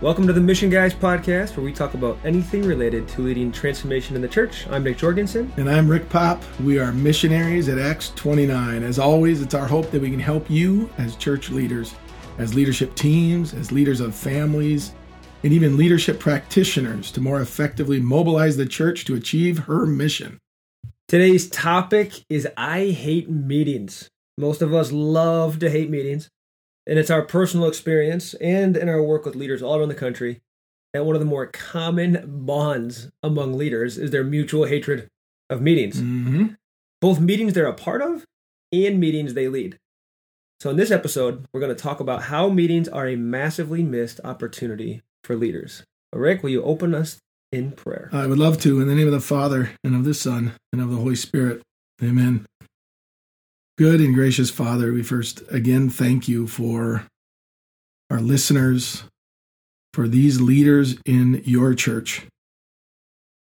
Welcome to the Mission Guys podcast, where we talk about anything related to leading transformation in the church. I'm Nick Jorgensen. And I'm Rick Pop. We are missionaries at Acts 29. As always, it's our hope that we can help you as church leaders, as leadership teams, as leaders of families, and even leadership practitioners to more effectively mobilize the church to achieve her mission. Today's topic is I hate meetings. Most of us love to hate meetings. And it's our personal experience and in our work with leaders all around the country that one of the more common bonds among leaders is their mutual hatred of meetings. Mm-hmm. Both meetings they're a part of and meetings they lead. So, in this episode, we're going to talk about how meetings are a massively missed opportunity for leaders. Rick, will you open us in prayer? I would love to. In the name of the Father, and of the Son, and of the Holy Spirit. Amen. Good and gracious Father, we first again thank you for our listeners, for these leaders in your church.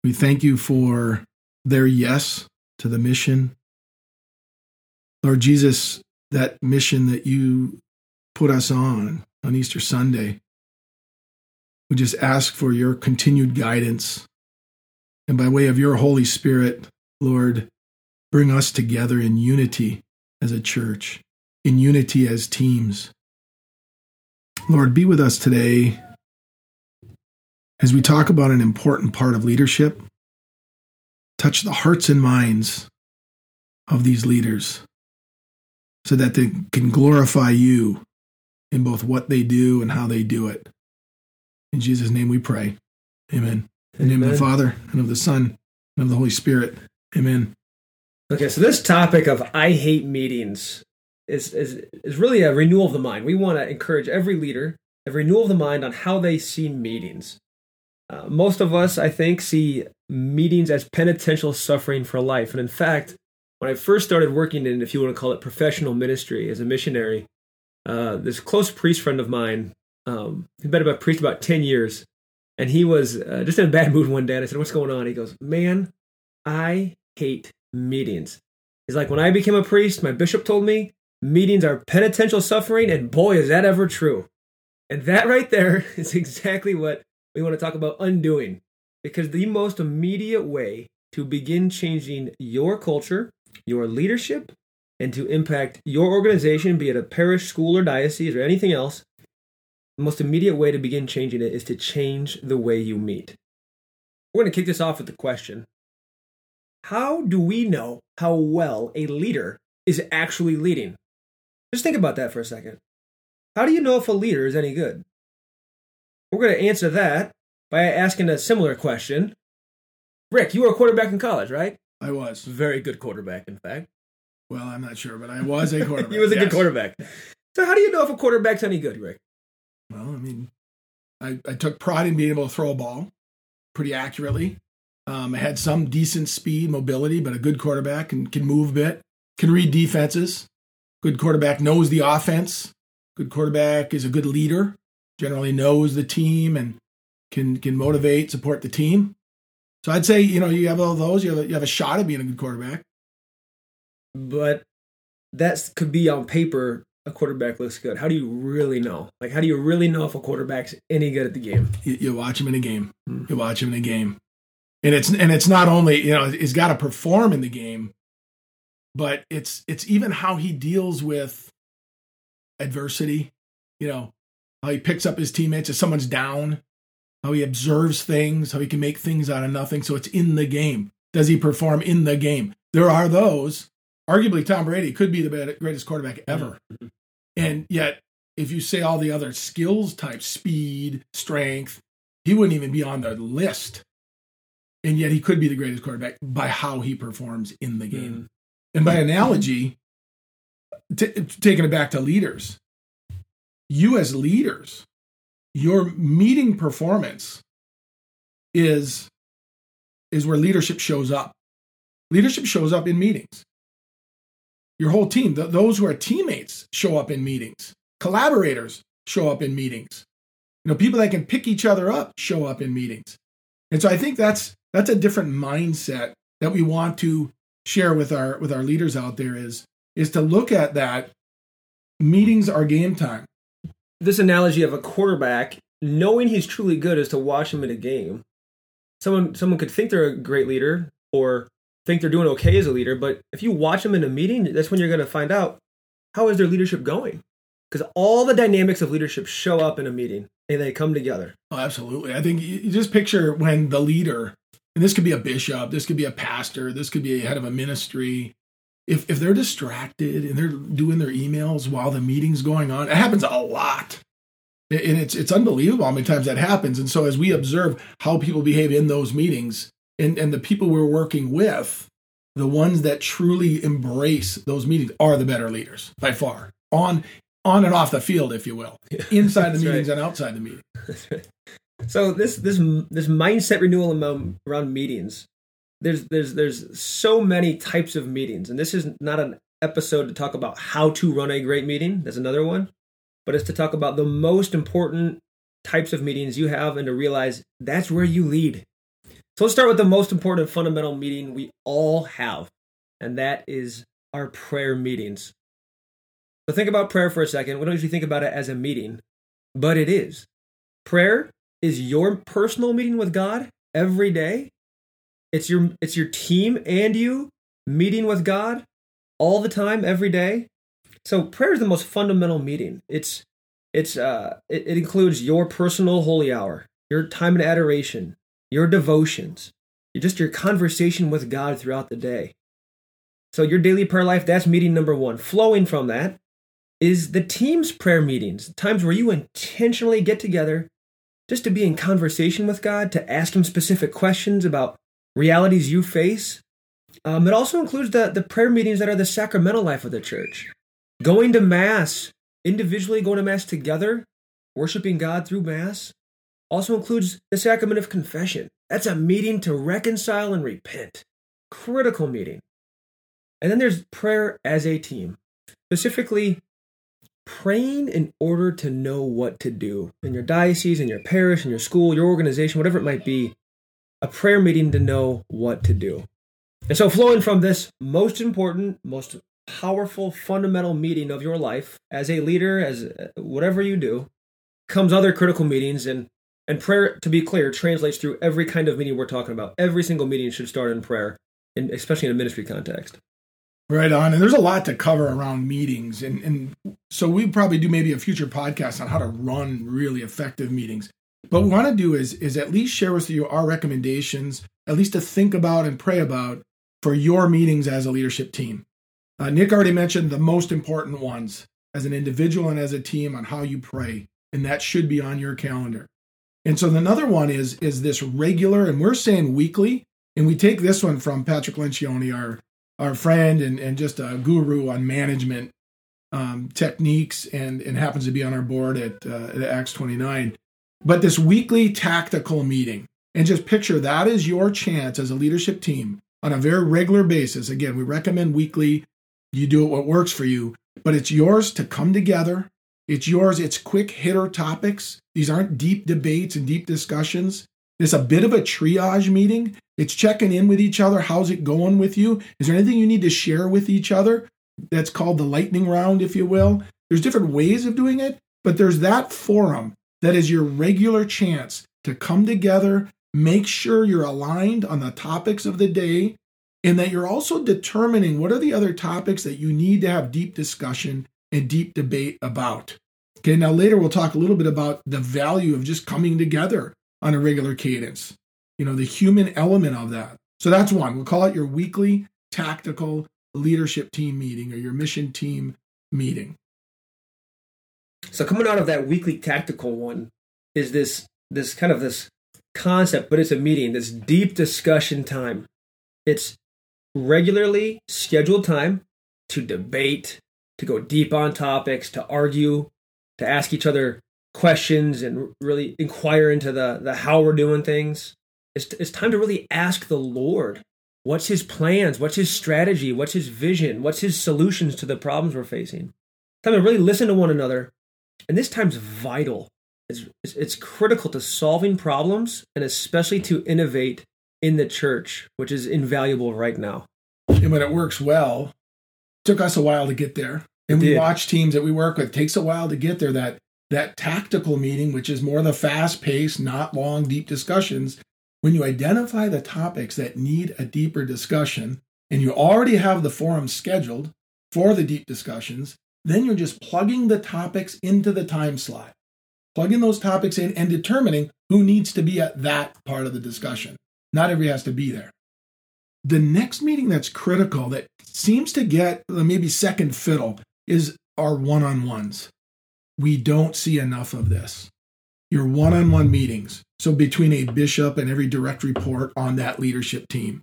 We thank you for their yes to the mission. Lord Jesus, that mission that you put us on on Easter Sunday, we just ask for your continued guidance. And by way of your Holy Spirit, Lord, bring us together in unity as a church, in unity as teams. Lord, be with us today as we talk about an important part of leadership. Touch the hearts and minds of these leaders so that they can glorify you in both what they do and how they do it. In Jesus' name we pray. Amen. In the name of the Father, and of the Son, and of the Holy Spirit. Amen. Okay, so this topic of I hate meetings is is is really a renewal of the mind. We want to encourage every leader a renewal of the mind on how they see meetings. Uh, most of us, I think, see meetings as penitential suffering for life. And in fact, when I first started working in, if you want to call it professional ministry as a missionary, uh, this close priest friend of mine, um, he'd been a priest about 10 years, and he was uh, just in a bad mood one day. And I said, What's going on? He goes, Man, I hate meetings. He's like, when I became a priest, my bishop told me meetings are penitential suffering, and boy, is that ever true. And that right there is exactly what we want to talk about undoing. Because the most immediate way to begin changing your culture, your leadership, and to impact your organization, be it a parish, school, or diocese, or anything else, the most immediate way to begin changing it is to change the way you meet. We're going to kick this off with the question how do we know how well a leader is actually leading? Just think about that for a second. How do you know if a leader is any good? We're going to answer that by asking a similar question. Rick, you were a quarterback in college, right? I was. Very good quarterback, in fact. Well, I'm not sure, but I was a quarterback. he was a yes. good quarterback. So, how do you know if a quarterback's any good, Rick? Well, I mean, I, I took pride in being able to throw a ball pretty accurately. Um, had some decent speed, mobility, but a good quarterback and can move a bit, can read defenses. Good quarterback knows the offense. Good quarterback is a good leader, generally knows the team and can can motivate, support the team. So I'd say you know you have all those. You have a, you have a shot at being a good quarterback. But that could be on paper. A quarterback looks good. How do you really know? Like, how do you really know if a quarterback's any good at the game? You, you watch him in a game. Mm-hmm. You watch him in a game and it's and it's not only you know he's got to perform in the game but it's it's even how he deals with adversity you know how he picks up his teammates if someone's down how he observes things how he can make things out of nothing. So it's in the game. Does he perform in the game? There are those arguably tom brady could be the greatest quarterback ever. Mm-hmm. and yet if you say all the other skills type speed strength he wouldn't even be on the list and yet he could be the greatest quarterback by how he performs in the game. Mm. And by analogy, t- taking it back to leaders, you as leaders, your meeting performance is is where leadership shows up. Leadership shows up in meetings. Your whole team, th- those who are teammates, show up in meetings. Collaborators show up in meetings. You know, people that can pick each other up show up in meetings. And so I think that's that's a different mindset that we want to share with our with our leaders out there is is to look at that meetings are game time this analogy of a quarterback knowing he's truly good is to watch him in a game. Someone someone could think they're a great leader or think they're doing okay as a leader, but if you watch them in a meeting, that's when you're going to find out how is their leadership going. Because all the dynamics of leadership show up in a meeting and they come together. Oh, absolutely. I think you just picture when the leader, and this could be a bishop, this could be a pastor, this could be a head of a ministry. If if they're distracted and they're doing their emails while the meeting's going on, it happens a lot. And it's it's unbelievable how many times that happens. And so as we observe how people behave in those meetings and, and the people we're working with, the ones that truly embrace those meetings are the better leaders by far. On on and off the field, if you will, inside the meetings right. and outside the meeting. So this this this mindset renewal um, around meetings. There's there's there's so many types of meetings, and this is not an episode to talk about how to run a great meeting. That's another one, but it's to talk about the most important types of meetings you have, and to realize that's where you lead. So let's start with the most important fundamental meeting we all have, and that is our prayer meetings. So think about prayer for a second. We don't usually think about it as a meeting, but it is. Prayer is your personal meeting with God every day. It's your it's your team and you meeting with God all the time every day. So prayer is the most fundamental meeting. It's it's uh it, it includes your personal holy hour, your time in adoration, your devotions, just your conversation with God throughout the day. So your daily prayer life, that's meeting number 1. Flowing from that is the team's prayer meetings, times where you intentionally get together just to be in conversation with God, to ask Him specific questions about realities you face. Um, it also includes the, the prayer meetings that are the sacramental life of the church. Going to Mass, individually going to Mass together, worshiping God through Mass, also includes the sacrament of confession. That's a meeting to reconcile and repent. Critical meeting. And then there's prayer as a team, specifically praying in order to know what to do in your diocese, in your parish, in your school, your organization, whatever it might be, a prayer meeting to know what to do. And so, flowing from this most important, most powerful, fundamental meeting of your life as a leader, as uh, whatever you do, comes other critical meetings. And, and prayer, to be clear, translates through every kind of meeting we're talking about. Every single meeting should start in prayer, and especially in a ministry context. Right on. And there's a lot to cover around meetings. And, and so we probably do maybe a future podcast on how to run really effective meetings. But what we want to do is, is at least share with you our recommendations, at least to think about and pray about for your meetings as a leadership team. Uh, Nick already mentioned the most important ones as an individual and as a team on how you pray. And that should be on your calendar. And so another one is, is this regular, and we're saying weekly. And we take this one from Patrick Lencioni, our our friend and, and just a guru on management um, techniques and, and happens to be on our board at, uh, at Acts 29. But this weekly tactical meeting, and just picture that is your chance as a leadership team on a very regular basis. Again, we recommend weekly. You do it what works for you, but it's yours to come together. It's yours. It's quick hitter topics. These aren't deep debates and deep discussions. It's a bit of a triage meeting. It's checking in with each other. How's it going with you? Is there anything you need to share with each other? That's called the lightning round, if you will. There's different ways of doing it, but there's that forum that is your regular chance to come together, make sure you're aligned on the topics of the day, and that you're also determining what are the other topics that you need to have deep discussion and deep debate about. Okay, now later we'll talk a little bit about the value of just coming together on a regular cadence. You know, the human element of that. So that's one. We'll call it your weekly tactical leadership team meeting or your mission team meeting. So coming out of that weekly tactical one is this this kind of this concept, but it's a meeting, this deep discussion time. It's regularly scheduled time to debate, to go deep on topics, to argue, to ask each other questions and really inquire into the, the how we're doing things. It's, it's time to really ask the Lord what's his plans, what's his strategy, what's his vision, what's his solutions to the problems we're facing. Time to really listen to one another. And this time's vital. It's, it's, it's critical to solving problems and especially to innovate in the church, which is invaluable right now. And when it works well, it took us a while to get there. And we watch teams that we work with, it takes a while to get there that that tactical meeting, which is more the fast paced, not long, deep discussions, when you identify the topics that need a deeper discussion and you already have the forum scheduled for the deep discussions, then you're just plugging the topics into the time slot, plugging those topics in and determining who needs to be at that part of the discussion. Not everybody has to be there. The next meeting that's critical that seems to get uh, maybe second fiddle is our one on ones. We don't see enough of this. Your one on one meetings. So, between a bishop and every direct report on that leadership team,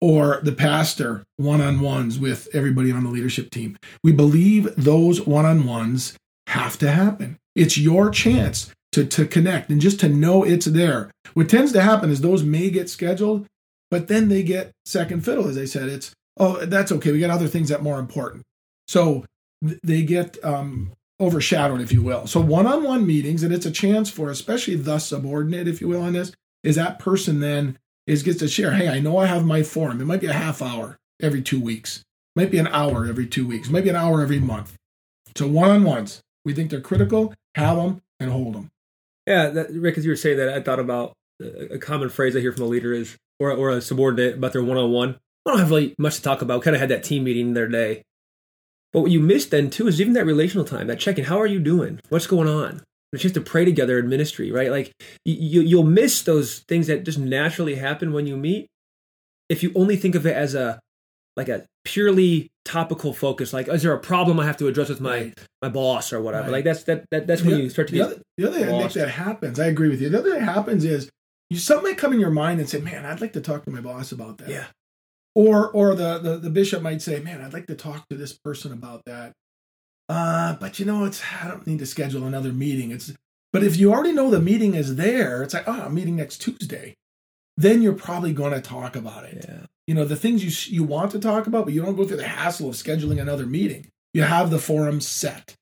or the pastor one on ones with everybody on the leadership team. We believe those one on ones have to happen. It's your chance to, to connect and just to know it's there. What tends to happen is those may get scheduled, but then they get second fiddle, as I said. It's, oh, that's okay. We got other things that are more important. So they get um, overshadowed, if you will. So one on one meetings, and it's a chance for, especially the subordinate, if you will, on this, is that person then is gets to share, hey, I know I have my forum. It might be a half hour every two weeks, it might be an hour every two weeks, maybe an hour every month. So one on ones, we think they're critical, have them and hold them. Yeah, that, Rick, as you were saying that, I thought about uh, a common phrase I hear from a leader is, or, or a subordinate about their one on one. I don't have really much to talk about. Kind of had that team meeting their day. But what you missed then too is even that relational time, that checking. How are you doing? What's going on? It's just to pray together in ministry, right? Like you, you'll miss those things that just naturally happen when you meet if you only think of it as a like a purely topical focus. Like, is there a problem I have to address with my right. my boss or whatever? Right. Like that's that, that that's when the, you start to the get other, the other thing that happens. I agree with you. The other thing that happens is you something might come in your mind and say, "Man, I'd like to talk to my boss about that." Yeah. Or or the, the the bishop might say, "Man, I'd like to talk to this person about that." Uh, but you know, it's I don't need to schedule another meeting. It's but if you already know the meeting is there, it's like, oh, I'm meeting next Tuesday. Then you're probably going to talk about it. Yeah. You know, the things you you want to talk about, but you don't go through the hassle of scheduling another meeting. You have the forum set.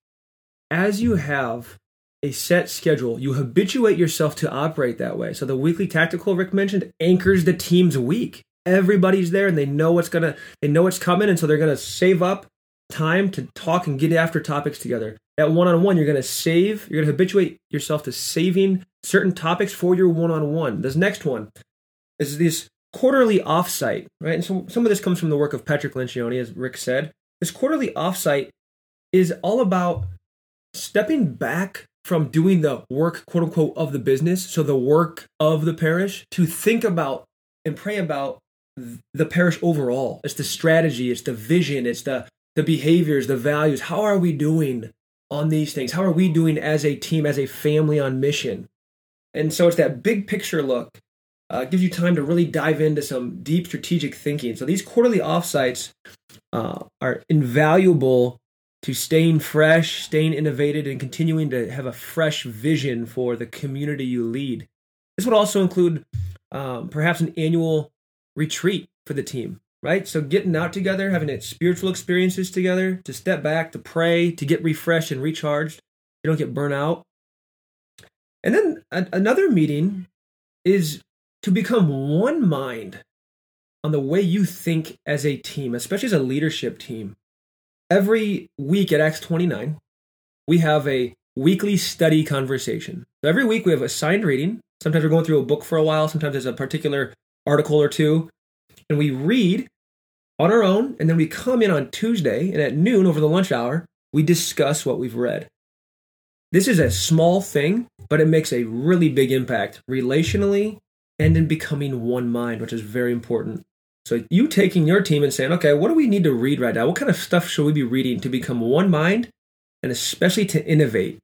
As you have a set schedule, you habituate yourself to operate that way. So the weekly tactical Rick mentioned anchors the team's week. Everybody's there and they know what's gonna they know what's coming, and so they're gonna save up time to talk and get after topics together. At one on one, you're to save, you're to habituate yourself to saving certain topics for your one on one. This next one is this quarterly offsite, right? And so some of this comes from the work of Patrick Lencioni, as Rick said. This quarterly offsite is all about stepping back from doing the work, quote unquote, of the business, so the work of the parish, to think about and pray about the parish overall. It's the strategy, it's the vision, it's the the behaviors, the values. How are we doing on these things? How are we doing as a team, as a family on mission? And so it's that big picture look. Uh, gives you time to really dive into some deep strategic thinking. So these quarterly offsites uh, are invaluable to staying fresh, staying innovative, and continuing to have a fresh vision for the community you lead. This would also include um, perhaps an annual retreat for the team right? So getting out together, having spiritual experiences together, to step back, to pray, to get refreshed and recharged. You don't get burnt out. And then a- another meeting is to become one mind on the way you think as a team, especially as a leadership team. Every week at Acts 29, we have a weekly study conversation. So every week we have assigned reading. Sometimes we're going through a book for a while, sometimes there's a particular article or two. And we read on our own, and then we come in on Tuesday, and at noon over the lunch hour, we discuss what we've read. This is a small thing, but it makes a really big impact relationally and in becoming one mind, which is very important. So, you taking your team and saying, okay, what do we need to read right now? What kind of stuff should we be reading to become one mind and especially to innovate?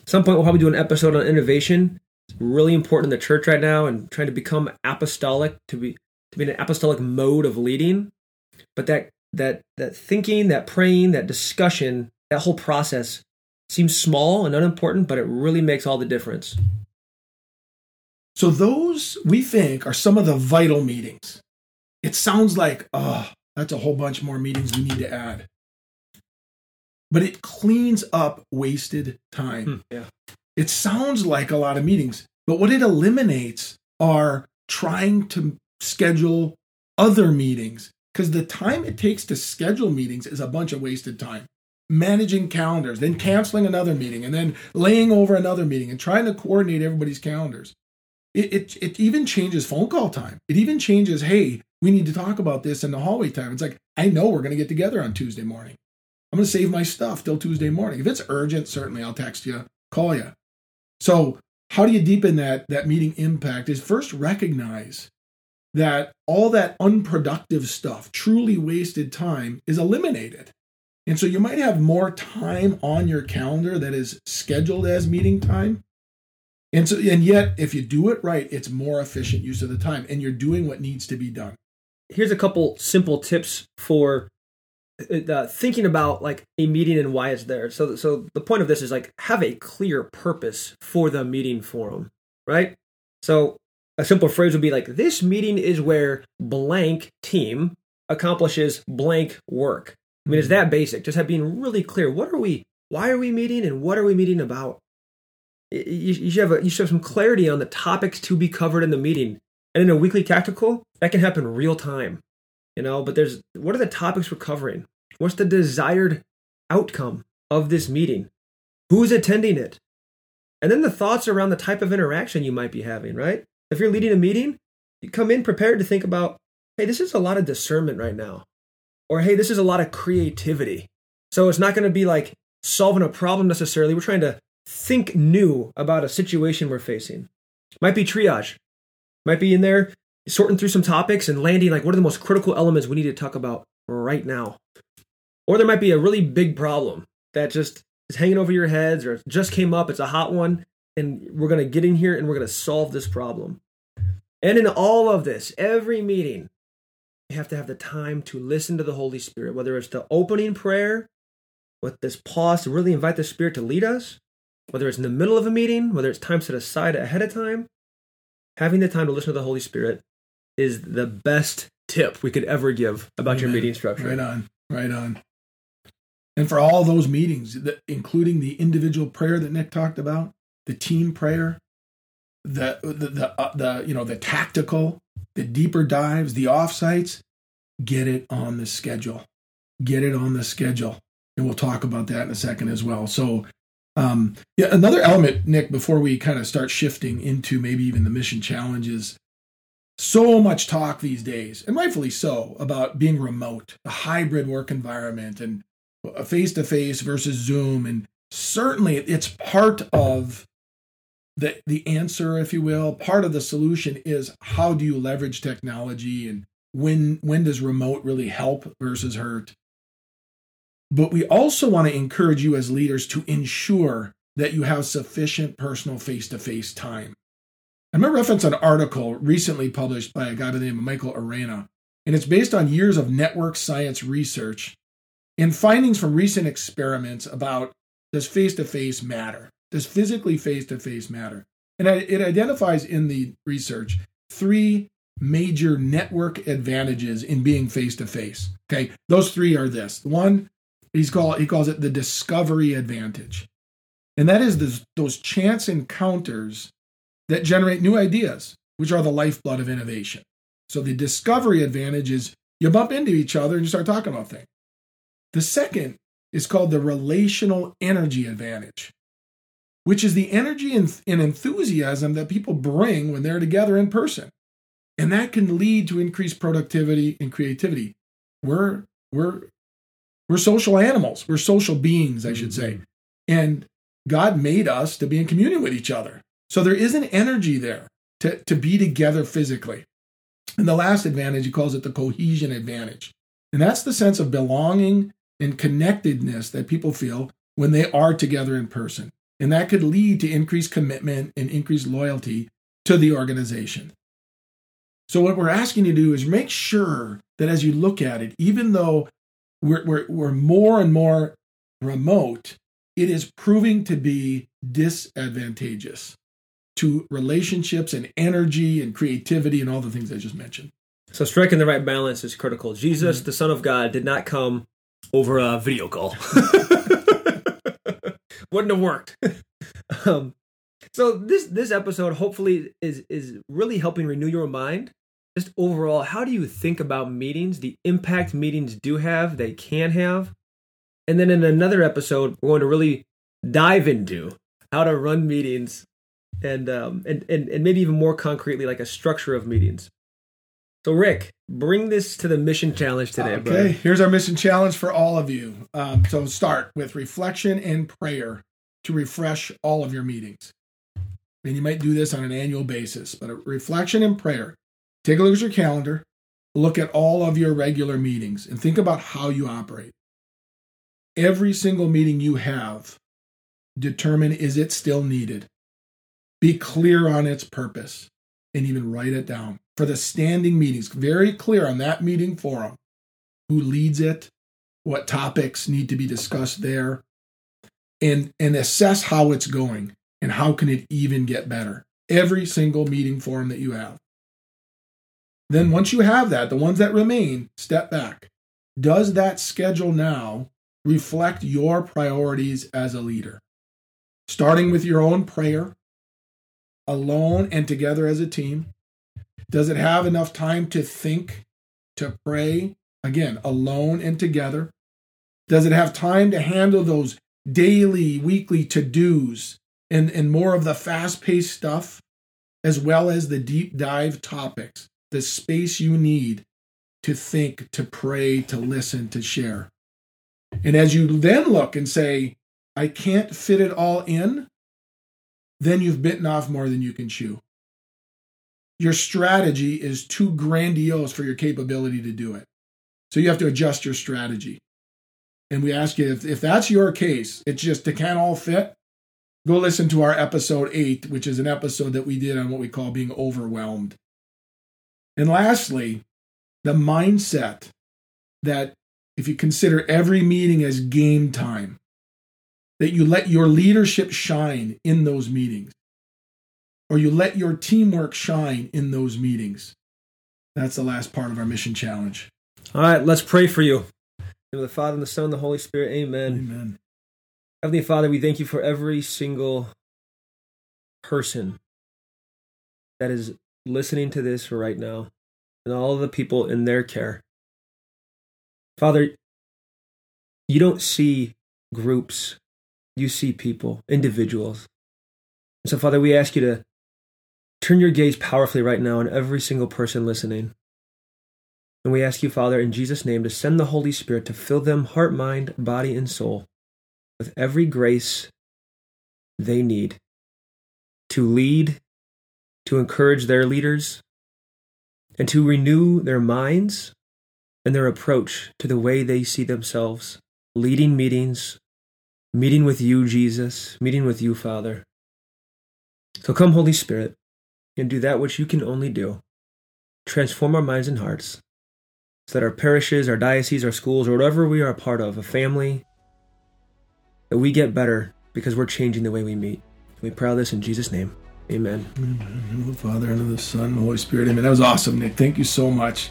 At some point, we'll probably do an episode on innovation. Really important in the church right now and trying to become apostolic, to be to be in an apostolic mode of leading. But that that that thinking, that praying, that discussion, that whole process seems small and unimportant, but it really makes all the difference. So those we think are some of the vital meetings. It sounds like, oh, that's a whole bunch more meetings we need to add. But it cleans up wasted time. Hmm, yeah. It sounds like a lot of meetings, but what it eliminates are trying to schedule other meetings because the time it takes to schedule meetings is a bunch of wasted time. managing calendars, then canceling another meeting, and then laying over another meeting and trying to coordinate everybody's calendars. It, it, it even changes phone call time. It even changes, hey, we need to talk about this in the hallway time. It's like, I know we're going to get together on Tuesday morning. I'm going to save my stuff till Tuesday morning. If it's urgent, certainly I'll text you, call you. So, how do you deepen that that meeting impact? Is first recognize that all that unproductive stuff, truly wasted time, is eliminated. And so you might have more time on your calendar that is scheduled as meeting time. And so and yet if you do it right, it's more efficient use of the time and you're doing what needs to be done. Here's a couple simple tips for uh, uh thinking about like a meeting and why it's there. So so the point of this is like have a clear purpose for the meeting forum, right? So a simple phrase would be like this meeting is where blank team accomplishes blank work. I mean it's that basic. Just have being really clear what are we why are we meeting and what are we meeting about? You, should have a, you should have some clarity on the topics to be covered in the meeting. And in a weekly tactical that can happen real time you know but there's what are the topics we're covering what's the desired outcome of this meeting who's attending it and then the thoughts around the type of interaction you might be having right if you're leading a meeting, you come in prepared to think about, hey, this is a lot of discernment right now. Or hey, this is a lot of creativity. So it's not going to be like solving a problem necessarily. We're trying to think new about a situation we're facing. Might be triage. Might be in there sorting through some topics and landing like what are the most critical elements we need to talk about right now. Or there might be a really big problem that just is hanging over your heads or just came up, it's a hot one, and we're going to get in here and we're going to solve this problem. And in all of this, every meeting, you have to have the time to listen to the Holy Spirit, whether it's the opening prayer, with this pause to really invite the Spirit to lead us, whether it's in the middle of a meeting, whether it's time set aside ahead of time. Having the time to listen to the Holy Spirit is the best tip we could ever give about Amen. your meeting structure. Right on, right on. And for all those meetings, including the individual prayer that Nick talked about, the team prayer, the the the, uh, the you know the tactical, the deeper dives, the offsites, get it on the schedule. Get it on the schedule. And we'll talk about that in a second as well. So um, yeah, another element, Nick, before we kind of start shifting into maybe even the mission challenges, so much talk these days, and rightfully so, about being remote, the hybrid work environment, and face to face versus Zoom. And certainly it's part of the the answer, if you will, part of the solution is how do you leverage technology and when when does remote really help versus hurt? But we also want to encourage you as leaders to ensure that you have sufficient personal face-to-face time. I'm going to reference an article recently published by a guy by the name of Michael Arena, and it's based on years of network science research and findings from recent experiments about does face-to-face matter? Does physically face to face matter? And it identifies in the research three major network advantages in being face to face. Okay, those three are this. One, he's called he calls it the discovery advantage, and that is this, those chance encounters that generate new ideas, which are the lifeblood of innovation. So the discovery advantage is you bump into each other and you start talking about things. The second is called the relational energy advantage which is the energy and, enthusiasm that people bring when they're together in person. And that can lead to increased productivity and creativity. We're we're we're social animals. We're social beings, I should say. Mm-hmm. And God made us to be in communion with each other. So there is an energy there to, to be together physically. And the last advantage, he calls it the cohesion advantage. And that's the sense of belonging and connectedness that people feel when they are together in person. And that could lead to increased commitment and increased loyalty to the organization. So, what we're asking you to do is make sure that as you look at it, even though we're, we're, we're more and more remote, it is proving to be disadvantageous to relationships and energy and creativity and all the things I just mentioned. So, striking the right balance is critical. Jesus, mm-hmm. the Son of God, did not come over a video call. wouldn't have worked. um, so this this episode hopefully is is really helping renew your mind. Just overall, how do you think about meetings? The impact meetings do have, they can have. And then in another episode, we're going to really dive into how to run meetings and, um, and, and, and maybe even more concretely, like a structure of meetings. So, Rick, bring this to the mission challenge today. Okay, brother. here's our mission challenge for all of you. Um, so, start with reflection and prayer to refresh all of your meetings. And you might do this on an annual basis, but a reflection and prayer. Take a look at your calendar, look at all of your regular meetings, and think about how you operate. Every single meeting you have, determine is it still needed? Be clear on its purpose and even write it down for the standing meetings. Very clear on that meeting forum who leads it, what topics need to be discussed there, and, and assess how it's going and how can it even get better. Every single meeting forum that you have. Then once you have that, the ones that remain, step back. Does that schedule now reflect your priorities as a leader? Starting with your own prayer, alone and together as a team, does it have enough time to think, to pray, again, alone and together? Does it have time to handle those daily, weekly to dos and, and more of the fast paced stuff, as well as the deep dive topics, the space you need to think, to pray, to listen, to share? And as you then look and say, I can't fit it all in, then you've bitten off more than you can chew your strategy is too grandiose for your capability to do it. So you have to adjust your strategy. And we ask you if, if that's your case, it's just it can't all fit. Go listen to our episode eight, which is an episode that we did on what we call being overwhelmed. And lastly, the mindset that if you consider every meeting as game time, that you let your leadership shine in those meetings or you let your teamwork shine in those meetings. That's the last part of our mission challenge. All right, let's pray for you. In the Father, and the Son, and the Holy Spirit. Amen. Amen. Heavenly Father, we thank you for every single person that is listening to this right now and all the people in their care. Father, you don't see groups, you see people, individuals. so, Father, we ask you to Turn your gaze powerfully right now on every single person listening. And we ask you, Father, in Jesus' name, to send the Holy Spirit to fill them, heart, mind, body, and soul, with every grace they need to lead, to encourage their leaders, and to renew their minds and their approach to the way they see themselves leading meetings, meeting with you, Jesus, meeting with you, Father. So come, Holy Spirit and do that which you can only do transform our minds and hearts so that our parishes, our dioceses, our schools, or whatever we are a part of, a family, that we get better because we're changing the way we meet. We pray all this in Jesus' name. Amen. Amen. the Father, and the Son, and the Holy Spirit. Amen. That was awesome, Nick. Thank you so much.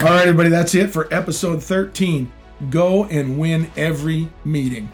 All right, everybody, that's it for episode 13. Go and win every meeting.